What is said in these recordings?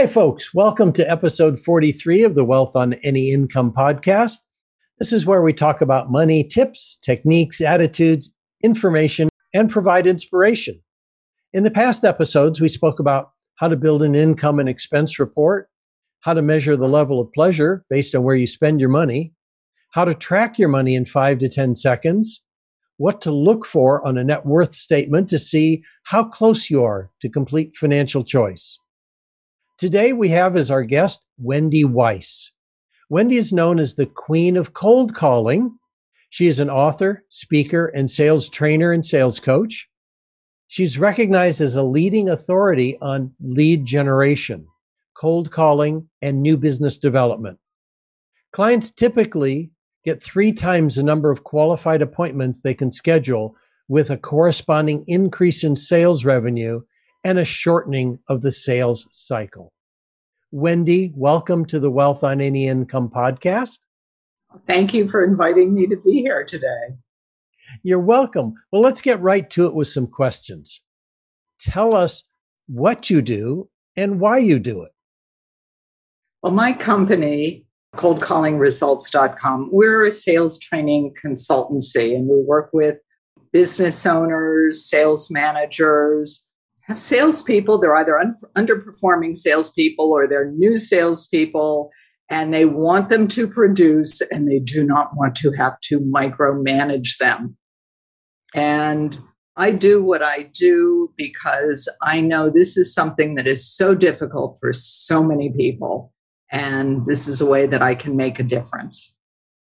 Hi, folks. Welcome to episode 43 of the Wealth on Any Income podcast. This is where we talk about money, tips, techniques, attitudes, information, and provide inspiration. In the past episodes, we spoke about how to build an income and expense report, how to measure the level of pleasure based on where you spend your money, how to track your money in five to 10 seconds, what to look for on a net worth statement to see how close you are to complete financial choice. Today we have as our guest Wendy Weiss. Wendy is known as the Queen of Cold Calling. She is an author, speaker, and sales trainer and sales coach. She's recognized as a leading authority on lead generation, cold calling, and new business development. Clients typically get three times the number of qualified appointments they can schedule with a corresponding increase in sales revenue and a shortening of the sales cycle. Wendy, welcome to the Wealth on Any Income podcast. Thank you for inviting me to be here today. You're welcome. Well, let's get right to it with some questions. Tell us what you do and why you do it. Well, my company, coldcallingresults.com, we're a sales training consultancy and we work with business owners, sales managers, have salespeople. They're either un- underperforming salespeople or they're new salespeople, and they want them to produce and they do not want to have to micromanage them. And I do what I do because I know this is something that is so difficult for so many people. And this is a way that I can make a difference.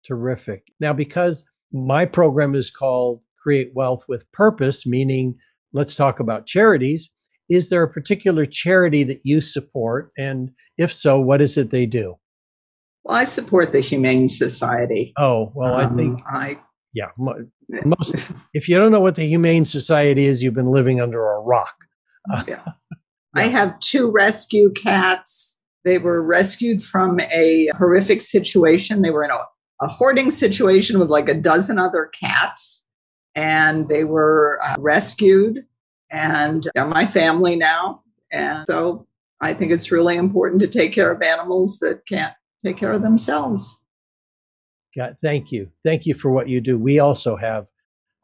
Terrific. Now, because my program is called Create Wealth with Purpose, meaning let's talk about charities. Is there a particular charity that you support? And if so, what is it they do? Well, I support the Humane Society. Oh, well, um, I think I yeah, most if you don't know what the Humane Society is, you've been living under a rock. yeah. yeah. I have two rescue cats. They were rescued from a horrific situation. They were in a, a hoarding situation with like a dozen other cats and they were uh, rescued and they're my family now. And so I think it's really important to take care of animals that can't take care of themselves. Yeah, thank you. Thank you for what you do. We also have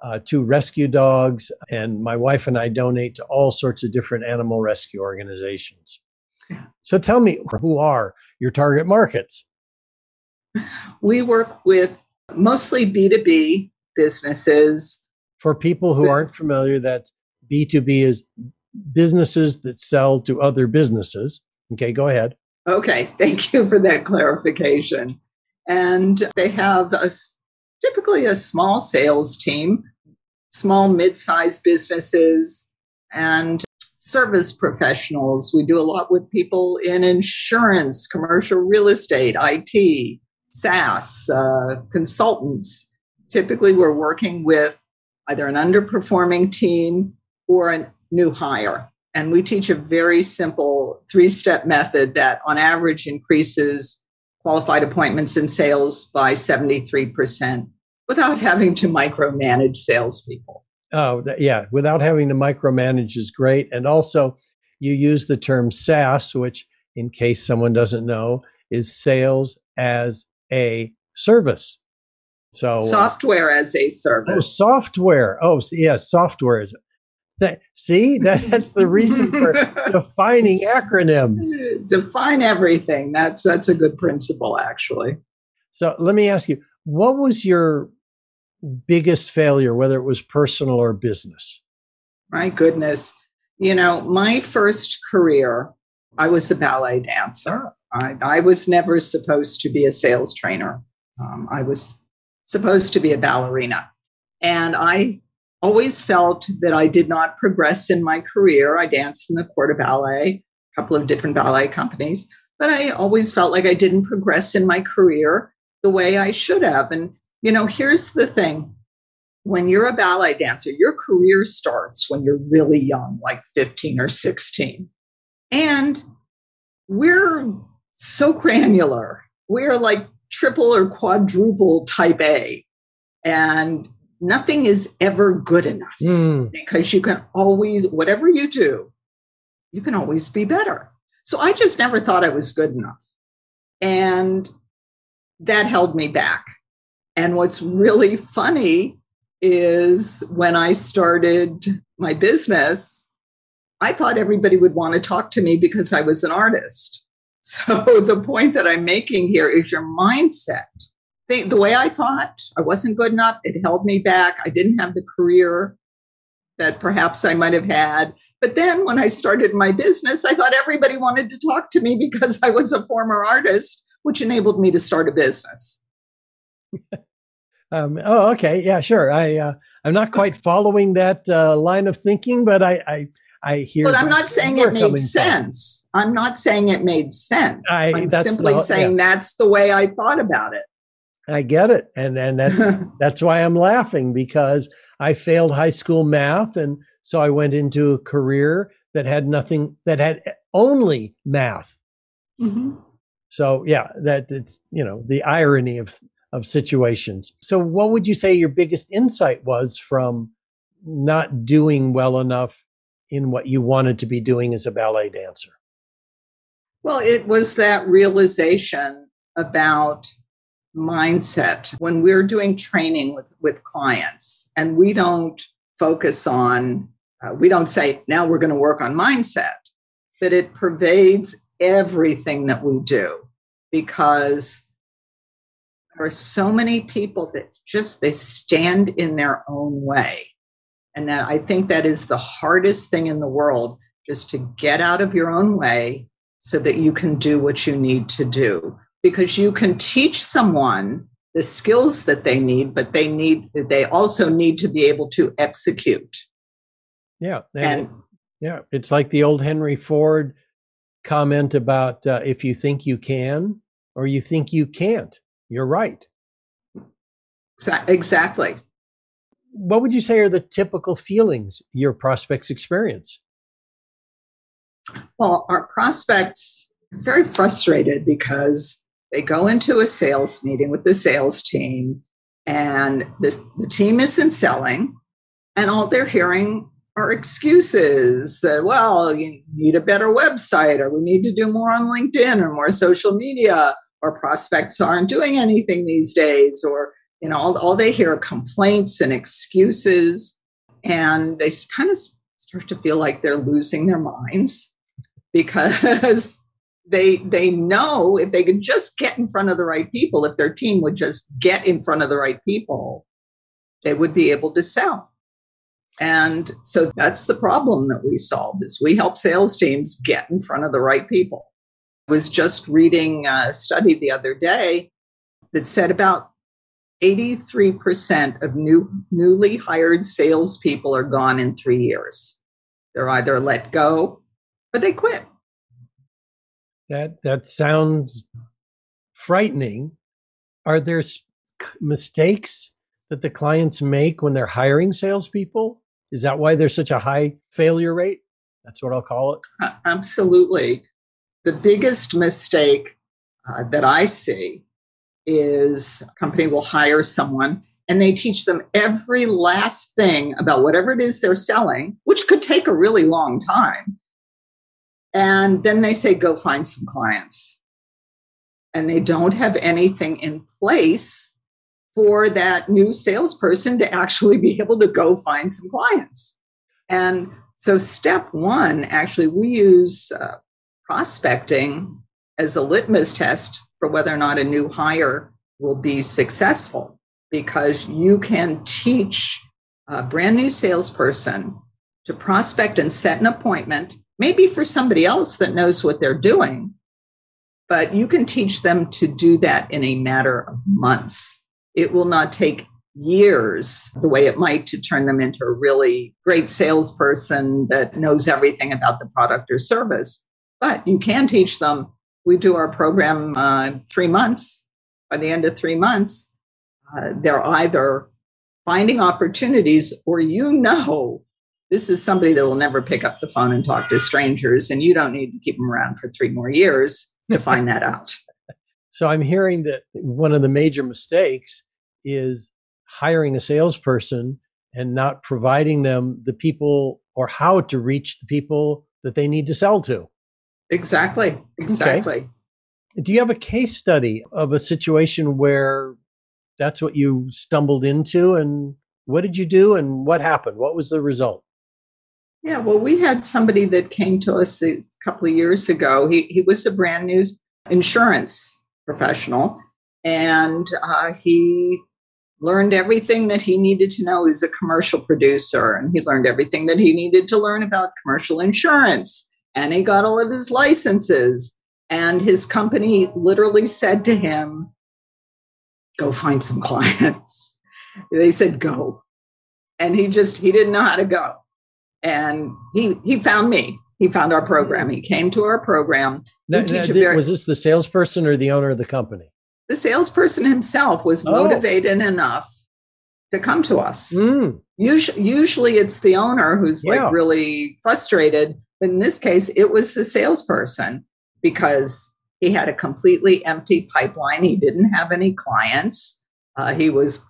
uh, two rescue dogs, and my wife and I donate to all sorts of different animal rescue organizations. So tell me, who are your target markets? We work with mostly B2B businesses. For people who aren't familiar, that B2B is businesses that sell to other businesses. Okay, go ahead. Okay, thank you for that clarification. And they have a, typically a small sales team, small, mid sized businesses, and service professionals. We do a lot with people in insurance, commercial real estate, IT, SaaS, uh, consultants typically we're working with either an underperforming team or a new hire. And we teach a very simple three step method that on average increases qualified appointments and sales by 73% without having to micromanage salespeople. Oh, yeah, without having to micromanage is great. And also, you use the term SaaS, which, in case someone doesn't know, is sales as a service. So uh, software as a service. Oh, software. Oh, yes, yeah, software is. That, see, that, that's the reason for defining acronyms. Define everything. That's that's a good principle, actually. So let me ask you, what was your biggest failure, whether it was personal or business? My goodness. You know, my first career, I was a ballet dancer. I, I was never supposed to be a sales trainer. Um, I was supposed to be a ballerina. And I always felt that I did not progress in my career. I danced in the Corps de Ballet, a couple of different ballet companies, but I always felt like I didn't progress in my career the way I should have. And, you know, here's the thing when you're a ballet dancer, your career starts when you're really young, like 15 or 16. And we're so granular. We're like triple or quadruple type A. And nothing is ever good enough mm. because you can always, whatever you do, you can always be better. So I just never thought I was good enough. And that held me back. And what's really funny is when I started my business, I thought everybody would want to talk to me because I was an artist. So the point that I'm making here is your mindset. The, the way I thought, I wasn't good enough. It held me back. I didn't have the career that perhaps I might have had. But then when I started my business, I thought everybody wanted to talk to me because I was a former artist, which enabled me to start a business. um, oh, okay, yeah, sure. I uh, I'm not quite following that uh, line of thinking, but I I, I hear. But I'm not saying it made sense. From. I'm not saying it made sense. I, am simply the, saying yeah. that's the way I thought about it. I get it, and and that's that's why I'm laughing because I failed high school math, and so I went into a career that had nothing that had only math. Mm-hmm. So yeah, that it's you know the irony of of situations. So what would you say your biggest insight was from not doing well enough in what you wanted to be doing as a ballet dancer? Well, it was that realization about mindset when we're doing training with, with clients and we don't focus on uh, we don't say now we're going to work on mindset but it pervades everything that we do because there are so many people that just they stand in their own way and that i think that is the hardest thing in the world just to get out of your own way so that you can do what you need to do because you can teach someone the skills that they need, but they need they also need to be able to execute. Yeah, and, yeah, it's like the old Henry Ford comment about uh, if you think you can or you think you can't, you're right. Exactly. What would you say are the typical feelings your prospects experience? Well, our prospects are very frustrated because they go into a sales meeting with the sales team, and this, the team isn't selling, and all they're hearing are excuses that, well, you need a better website, or we need to do more on LinkedIn or more social media, or prospects aren't doing anything these days, or you know, all, all they hear are complaints and excuses, and they kind of start to feel like they're losing their minds because they they know if they could just get in front of the right people if their team would just get in front of the right people they would be able to sell. And so that's the problem that we solve is we help sales teams get in front of the right people. I was just reading a study the other day that said about 83% of new newly hired salespeople are gone in three years they're either let go or they quit that that sounds frightening. Are there mistakes that the clients make when they're hiring salespeople? Is that why there's such a high failure rate? That's what I'll call it. Uh, absolutely. The biggest mistake uh, that I see is a company will hire someone and they teach them every last thing about whatever it is they're selling, which could take a really long time. And then they say, go find some clients. And they don't have anything in place for that new salesperson to actually be able to go find some clients. And so, step one, actually, we use uh, prospecting as a litmus test for whether or not a new hire will be successful because you can teach a brand new salesperson to prospect and set an appointment maybe for somebody else that knows what they're doing, but you can teach them to do that in a matter of months. It will not take years the way it might to turn them into a really great salesperson that knows everything about the product or service. But you can teach them. We do our program uh, three months. By the end of three months, uh, they're either finding opportunities or you know this is somebody that will never pick up the phone and talk to strangers, and you don't need to keep them around for three more years to find that out. So I'm hearing that one of the major mistakes is hiring a salesperson and not providing them the people or how to reach the people that they need to sell to. Exactly. Exactly. Okay. Do you have a case study of a situation where that's what you stumbled into and what did you do and what happened? What was the result? Yeah, well, we had somebody that came to us a couple of years ago. He, he was a brand new insurance professional and uh, he learned everything that he needed to know. He's a commercial producer and he learned everything that he needed to learn about commercial insurance. And he got all of his licenses. And his company literally said to him, Go find some clients. they said, Go. And he just, he didn't know how to go. And he, he found me. He found our program. He came to our program. Now, now, very, was this the salesperson or the owner of the company? the salesperson himself was oh. motivated enough to come to us. Mm. Usually, usually it's the owner who's yeah. like really frustrated. But in this case, it was the salesperson because he had a completely empty pipeline. He didn't have any clients. Uh, he was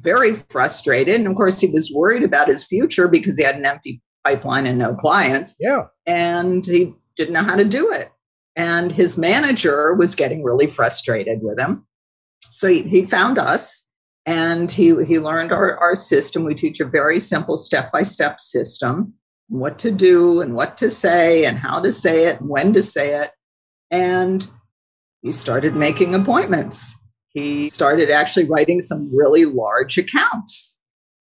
very frustrated. And of course, he was worried about his future because he had an empty pipeline and no clients. Yeah. And he didn't know how to do it. And his manager was getting really frustrated with him. So he, he found us and he, he learned our, our system. We teach a very simple step by step system what to do and what to say and how to say it and when to say it. And he started making appointments. He started actually writing some really large accounts.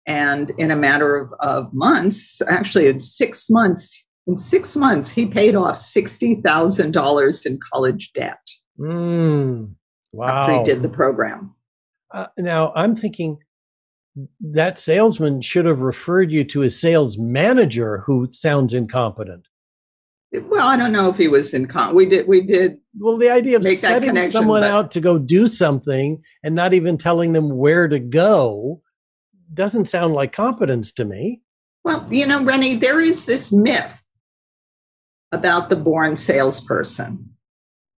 And in a matter of, of months, actually, in six months, in six months, he paid off $60,000 in college debt. Mm, wow. After he did the program. Uh, now, I'm thinking that salesman should have referred you to a sales manager who sounds incompetent. Well, I don't know if he was incompetent. We did. We did. Well, the idea of setting someone but, out to go do something and not even telling them where to go doesn't sound like competence to me. Well, you know, Rennie, there is this myth about the born salesperson.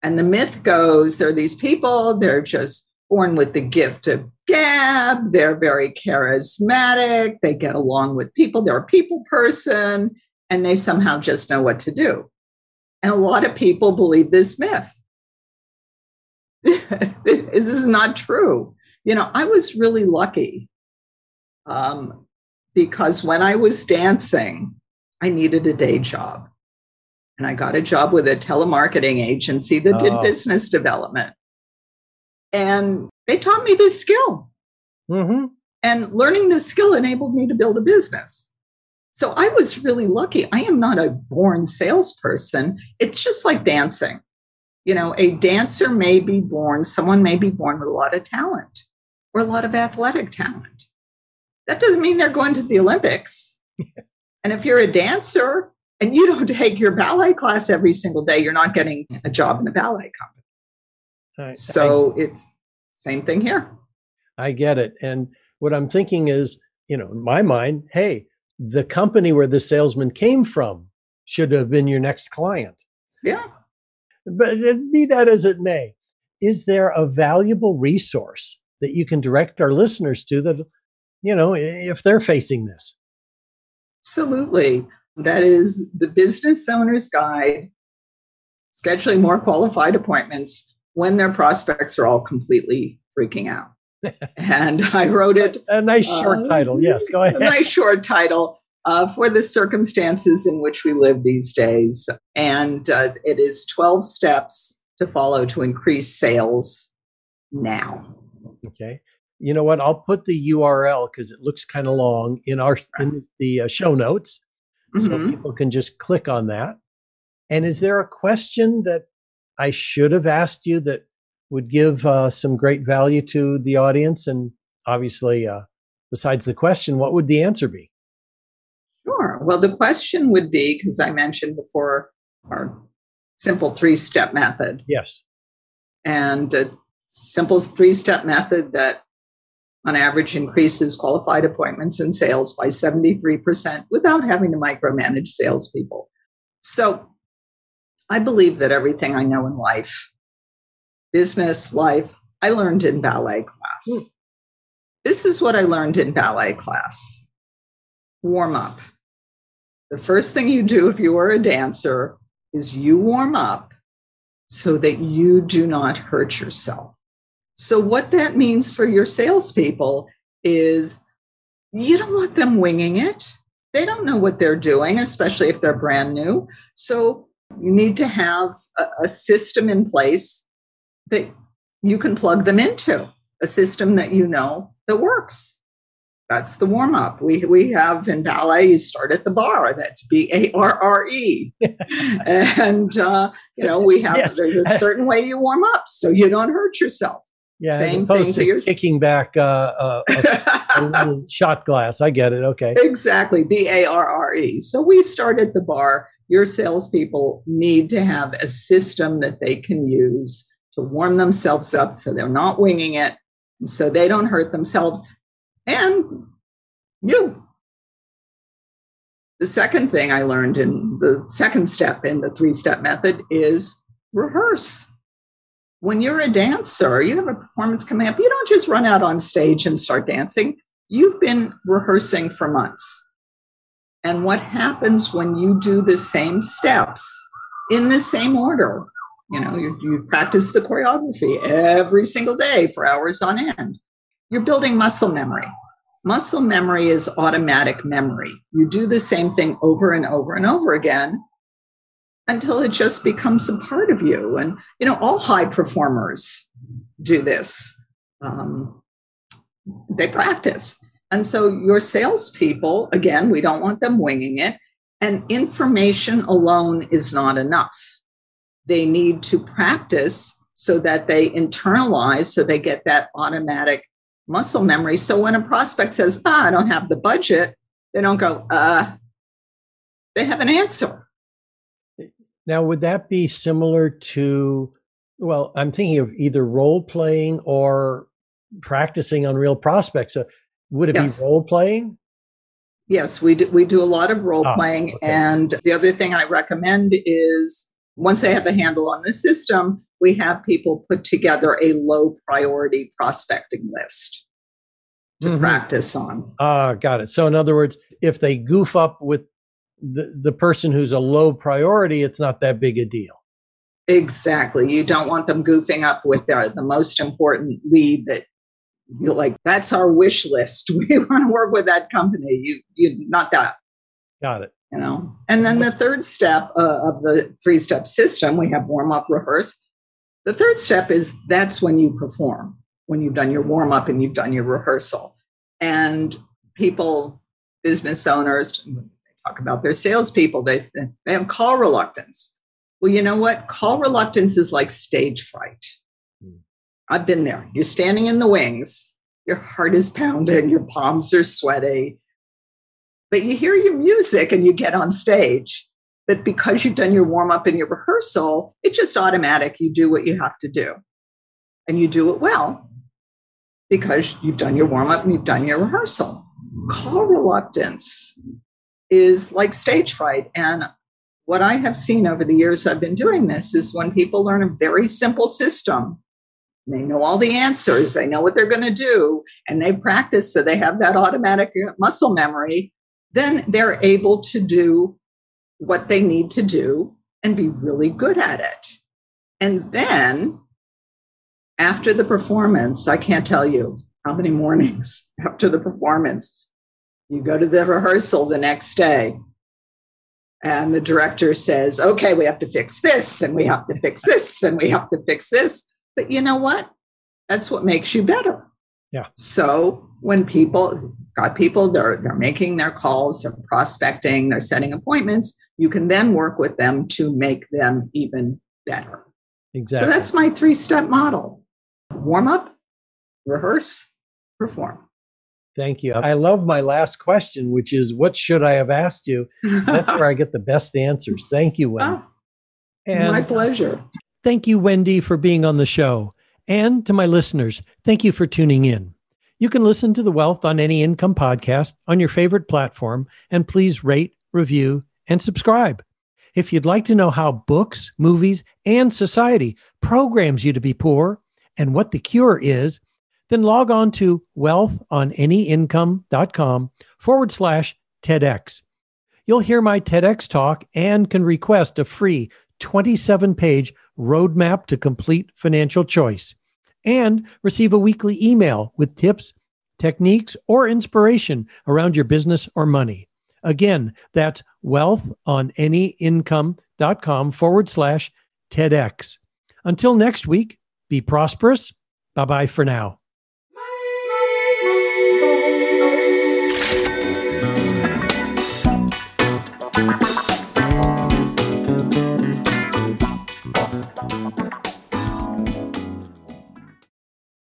And the myth goes there are these people, they're just born with the gift of gab, they're very charismatic, they get along with people, they're a people person, and they somehow just know what to do. And a lot of people believe this myth. this is not true. You know, I was really lucky um, because when I was dancing, I needed a day job and I got a job with a telemarketing agency that did oh. business development. And they taught me this skill. Mm-hmm. And learning this skill enabled me to build a business. So I was really lucky. I am not a born salesperson. It's just like dancing. You know, a dancer may be born, someone may be born with a lot of talent or a lot of athletic talent. That doesn't mean they're going to the Olympics. and if you're a dancer, and you don't take your ballet class every single day, you're not getting a job in the ballet company. So I, it's same thing here. I get it. And what I'm thinking is, you know, in my mind, hey, the company where the salesman came from should have been your next client. Yeah. But be that as it may, is there a valuable resource that you can direct our listeners to that, you know, if they're facing this? Absolutely. That is the Business Owner's Guide, scheduling more qualified appointments when their prospects are all completely freaking out. and I wrote it. A nice short uh, title. Yes, go ahead. A nice short title uh, for the circumstances in which we live these days. And uh, it is 12 steps to follow to increase sales now. Okay. You know what? I'll put the URL because it looks kind of long in our in the uh, show notes. Mm-hmm. So people can just click on that. And is there a question that I should have asked you that would give uh, some great value to the audience? And obviously, uh, besides the question, what would the answer be? Sure. Well, the question would be because I mentioned before our simple three step method. Yes. And a simple three step method that on average increases qualified appointments and sales by 73% without having to micromanage salespeople. So I believe that everything I know in life, business, life, I learned in ballet class. Mm. This is what I learned in ballet class warm up. The first thing you do if you are a dancer is you warm up so that you do not hurt yourself. So, what that means for your salespeople is you don't want them winging it. They don't know what they're doing, especially if they're brand new. So, you need to have a, a system in place that you can plug them into, a system that you know that works. That's the warm up. We we have in ballet. You start at the barre. That's B A R R E, and uh, you know we have. Yes. There's a certain way you warm up so you don't hurt yourself. Yeah, Same as opposed to your... kicking back uh, a, a little shot glass. I get it. Okay, exactly. B A R R E. So we start at the barre. Your salespeople need to have a system that they can use to warm themselves up, so they're not winging it, so they don't hurt themselves and you. The second thing I learned in the second step in the three step method is rehearse. When you're a dancer, you have a performance coming up, you don't just run out on stage and start dancing. You've been rehearsing for months. And what happens when you do the same steps in the same order? You know, you, you practice the choreography every single day for hours on end you're building muscle memory. Muscle memory is automatic memory. You do the same thing over and over and over again until it just becomes a part of you. And, you know, all high performers do this. Um, they practice. And so your salespeople, again, we don't want them winging it. And information alone is not enough. They need to practice so that they internalize, so they get that automatic muscle memory. So when a prospect says, ah, I don't have the budget, they don't go, uh, they have an answer. Now, would that be similar to, well, I'm thinking of either role playing or practicing on real prospects. So would it yes. be role playing? Yes, we do, we do a lot of role ah, playing. okay. And the other thing I recommend is once they have a handle on the system, we have people put together a low priority prospecting list to mm-hmm. practice on. Ah, uh, got it. So, in other words, if they goof up with the, the person who's a low priority, it's not that big a deal. Exactly. You don't want them goofing up with the, the most important lead that you're like, that's our wish list. We want to work with that company. You, you, not that. Got it. You know, and then the third step uh, of the three step system, we have warm up, rehearse, the third step is that's when you perform, when you've done your warm up and you've done your rehearsal. And people, business owners, talk about their salespeople, they, they have call reluctance. Well, you know what? Call reluctance is like stage fright. I've been there. You're standing in the wings, your heart is pounding, your palms are sweaty, but you hear your music and you get on stage but because you've done your warm up and your rehearsal, it's just automatic. You do what you have to do. And you do it well because you've done your warm up and you've done your rehearsal. Call reluctance is like stage fright. And what I have seen over the years I've been doing this is when people learn a very simple system, they know all the answers, they know what they're going to do, and they practice so they have that automatic uh, muscle memory, then they're able to do what they need to do and be really good at it. And then after the performance, I can't tell you how many mornings after the performance, you go to the rehearsal the next day and the director says, okay, we have to fix this and we have to fix this and we have to fix this. But you know what? That's what makes you better. Yeah. So when people got people, they're they're making their calls, they're prospecting, they're setting appointments, you can then work with them to make them even better. Exactly. So that's my three step model warm up, rehearse, perform. Thank you. I love my last question, which is what should I have asked you? That's where I get the best answers. Thank you, Wendy. Oh, and my pleasure. Thank you, Wendy, for being on the show. And to my listeners, thank you for tuning in. You can listen to the Wealth on Any Income podcast on your favorite platform, and please rate, review, and subscribe. If you'd like to know how books, movies, and society programs you to be poor and what the cure is, then log on to wealthonanyincome.com forward slash TEDx. You'll hear my TEDx talk and can request a free 27 page roadmap to complete financial choice and receive a weekly email with tips, techniques, or inspiration around your business or money. Again, that's wealthonanyincome.com forward slash TEDx. Until next week, be prosperous. Bye bye for now.